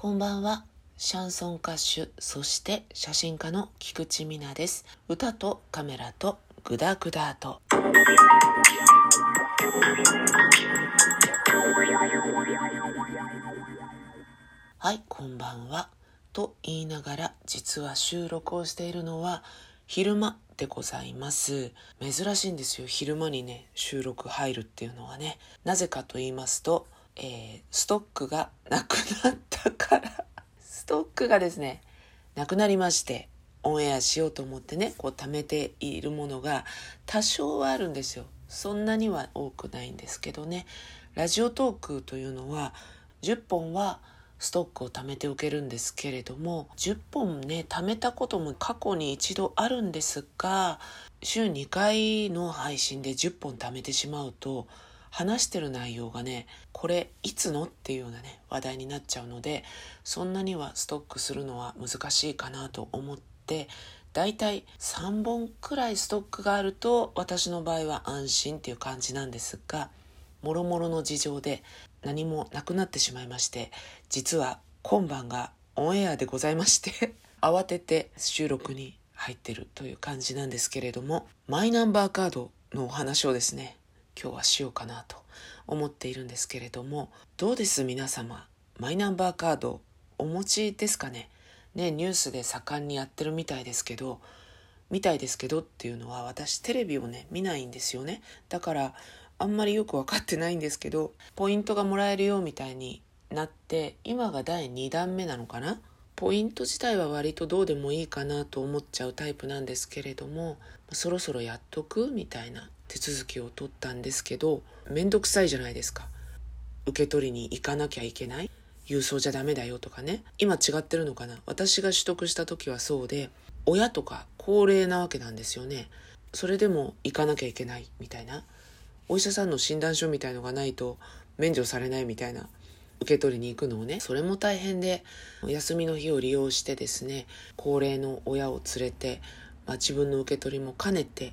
こんばんは。シャンソン歌手、そして写真家の菊池美奈です。歌とカメラとグダグダと。はい、こんばんは。と言いながら、実は収録をしているのは昼間でございます。珍しいんですよ。昼間にね、収録入るっていうのはね。なぜかと言いますと、えー、ストックがなくなったからストックがですねなくなりましてオンエアしようと思ってねこう貯めているものが多少はあるんですよ。そんなには多くないんですけどね。ラジオトークというのは10本はストックを貯めておけるんですけれども10本ね貯めたことも過去に一度あるんですが週2回の配信で10本貯めてしまうと話してる内容がねこれいつのっていうようなね話題になっちゃうのでそんなにはストックするのは難しいかなと思ってだいたい3本くらいストックがあると私の場合は安心っていう感じなんですがもろもろの事情で何もなくなってしまいまして実は今晩がオンエアでございまして 慌てて収録に入ってるという感じなんですけれどもマイナンバーカードのお話をですね今日はしようかなと思っているんですけれどもどうです皆様？マイナンバーカードお持ちですかね？ねニュースで盛んにやってるみたいですけどみたいですけどっていうのは私テレビをね見ないんですよね。だからあんまりよく分かってないんですけどポイントがもらえるよみたいになって今が第2弾目なのかな？ポイント自体は割とどうでもいいかなと思っちゃうタイプなんですけれどもそろそろやっとく？みたいな手続きを取ったんですけどめんどくさいじゃないですか。受け取りに行かなきゃいけない。郵送じゃダメだよとかね。今違ってるのかな。私が取得した時はそうで親とか高齢なわけなんですよね。それでも行かなきゃいけないみたいな。お医者さんの診断書みたいのがないと免除されないみたいな。受け取りに行くのをね。それも大変で休みの日を利用してですね高齢の親を連れて、まあ、自分の受け取りも兼ねて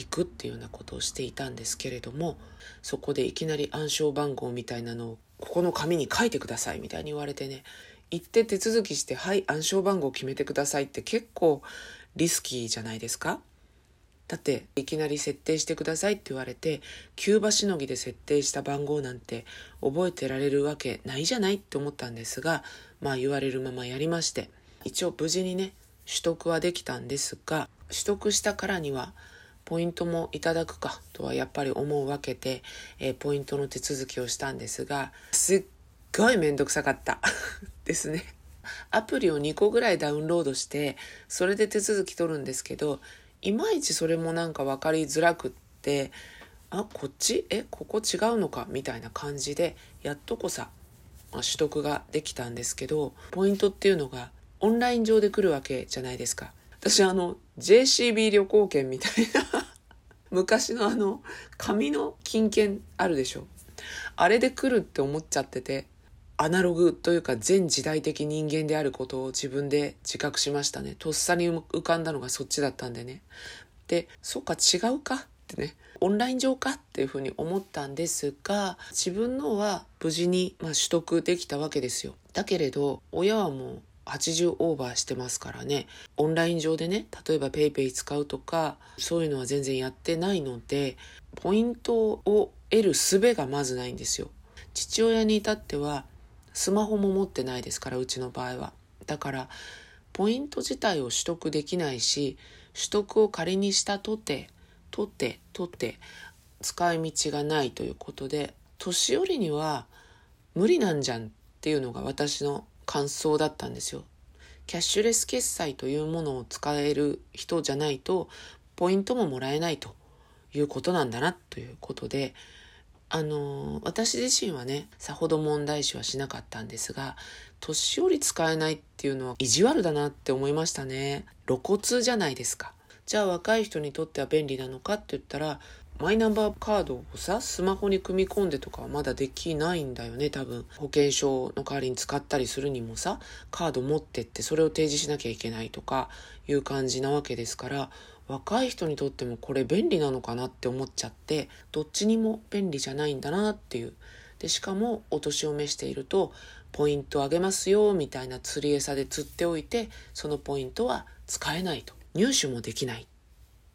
行くっていうようなことをしていたんですけれどもそこでいきなり暗証番号みたいなのをここの紙に書いてくださいみたいに言われてね行って手続きしてはい暗証番号決めてくださいって結構リスキーじゃないですか。だっていきなり設定してくださいって言われてキューバしのぎで設定した番号なんて覚えてられるわけないじゃないって思ったんですがまあ言われるままやりまして一応無事にね取得はできたんですが取得したからにはポイントもいただくかとはやっぱり思うわけで、えー、ポイントの手続きをしたんですが、すっごいめんどくさかった ですね。アプリを2個ぐらいダウンロードして、それで手続き取るんですけど、いまいちそれもなんか分かりづらくって、あ、こっち？え、ここ違うのか？みたいな感じで、やっとこさ、まあ、取得ができたんですけど、ポイントっていうのがオンライン上で来るわけじゃないですか。私あの JCB 旅行券みたいな。昔のあの紙の金券あるでしょ。あれで来るって思っちゃっててアナログというか全時代的人間であることを自分で自覚しましたね。とっさに浮かんだのがそっちだったんでね。でそっか違うか？ってね。オンライン上か？っていうふうに思ったんですが自分のは無事に、まあ、取得できたわけですよ。だけれど親はもう80オーバーしてますからね。オンライン上でね例えば PayPay 使うとかそういうのは全然やってないのでポイントを得る術がまずないんですよ。父親に至ってはスマホも持ってないですからうちの場合は。だからポイント自体を取得できないし取得を仮にしたとて取って取って使い道がないということで年寄りには無理なんじゃんっていうのが私の感想だったんですよ。キャッシュレス決済というものを使える人じゃないとポイントももらえないということなんだなということであの私自身はねさほど問題視はしなかったんですが年寄り使えないっていうのは意地悪だなって思いましたね露骨じゃないですかじゃあ若い人にとっては便利なのかって言ったらマイナンバーカードをさスマホに組み込んでとかはまだできないんだよね多分。保険証の代わりに使ったりするにもさカード持ってってそれを提示しなきゃいけないとかいう感じなわけですから若い人にとってもこれ便利なのかなって思っちゃってどっちにも便利じゃないんだなっていう。でしかもお年を召しているとポイントあげますよみたいな釣り餌で釣っておいてそのポイントは使えないと。入手もできない。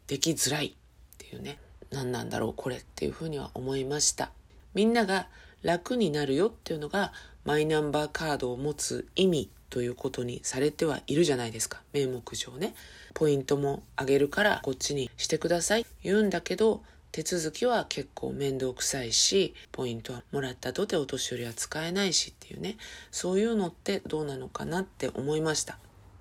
できづらいっていうね。何なんだろうこれっていうふうには思いました。みんなが楽になるよっていうのがマイナンバーカードを持つ意味ということにされてはいるじゃないですか。名目上ね。ポイントもあげるからこっちにしてください言うんだけど手続きは結構面倒くさいしポイントはもらったとてお年寄りは使えないしっていうね。そういうのってどうなのかなって思いました。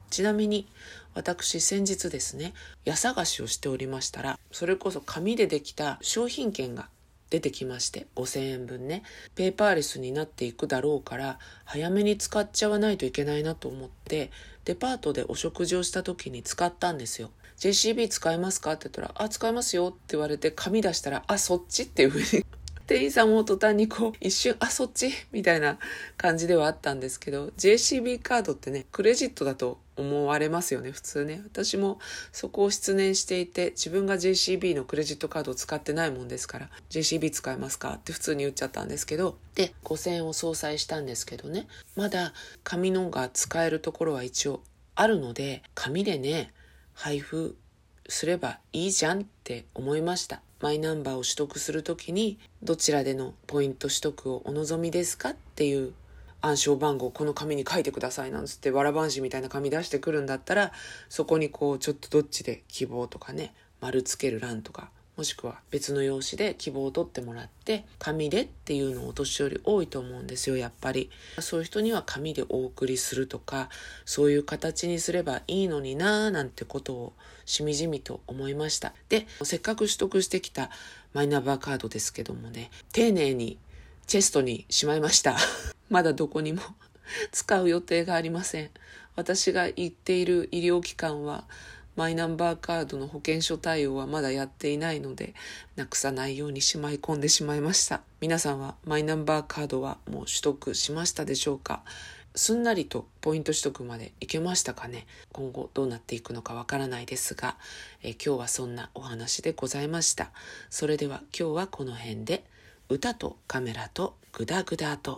ちなみに私先日ですね家探しをしておりましたらそれこそ紙でできた商品券が出てきまして5000円分ねペーパーレスになっていくだろうから早めに使っちゃわないといけないなと思ってデパートでお食事をした時に使ったんですよ。JCB 使えますかって言ったら「あ使えますよ」って言われて紙出したら「あそっち」っていうふうに店員さんも途端にこう 一瞬、あ、そっち？みたいな感じではあったんですけど、JCB カードってね、クレジットだと思われますよね、普通ね。私もそこを失念していて、自分が JCB のクレジットカードを使ってないもんですから、JCB 使えますか？って普通に言っちゃったんですけど、で、5000円を相殺したんですけどね、まだ紙のが使えるところは一応あるので、紙でね、配布すればいいじゃんって思いました。マイナンバーを取得する時にどちらでのポイント取得をお望みですかっていう暗証番号この紙に書いてくださいなんつってわらばんしみたいな紙出してくるんだったらそこにこうちょっとどっちで希望とかね丸つける欄とかもしくは別の用紙で希望を取ってもらって紙でっていうのをお年寄り多いと思うんですよやっぱり。そういう人には紙でお送りするとかそういう形にすればいいのになーなんてことをしみじみと思いました。でせっかく取得してきたマイナンバーカードですけどもね丁寧にチェストにしまいました。まだどこにも使う予定がありません。私が行っている医療機関はマイナンバーカードの保険証対応はまだやっていないので、なくさないようにしまい込んでしまいました。皆さんはマイナンバーカードはもう取得しましたでしょうか？すんなりとポイント取得までいけましたかね？今後どうなっていくのかわからないですが、え今日はそんなお話でございました。それでは今日はこの辺で、歌とカメラとグダグダと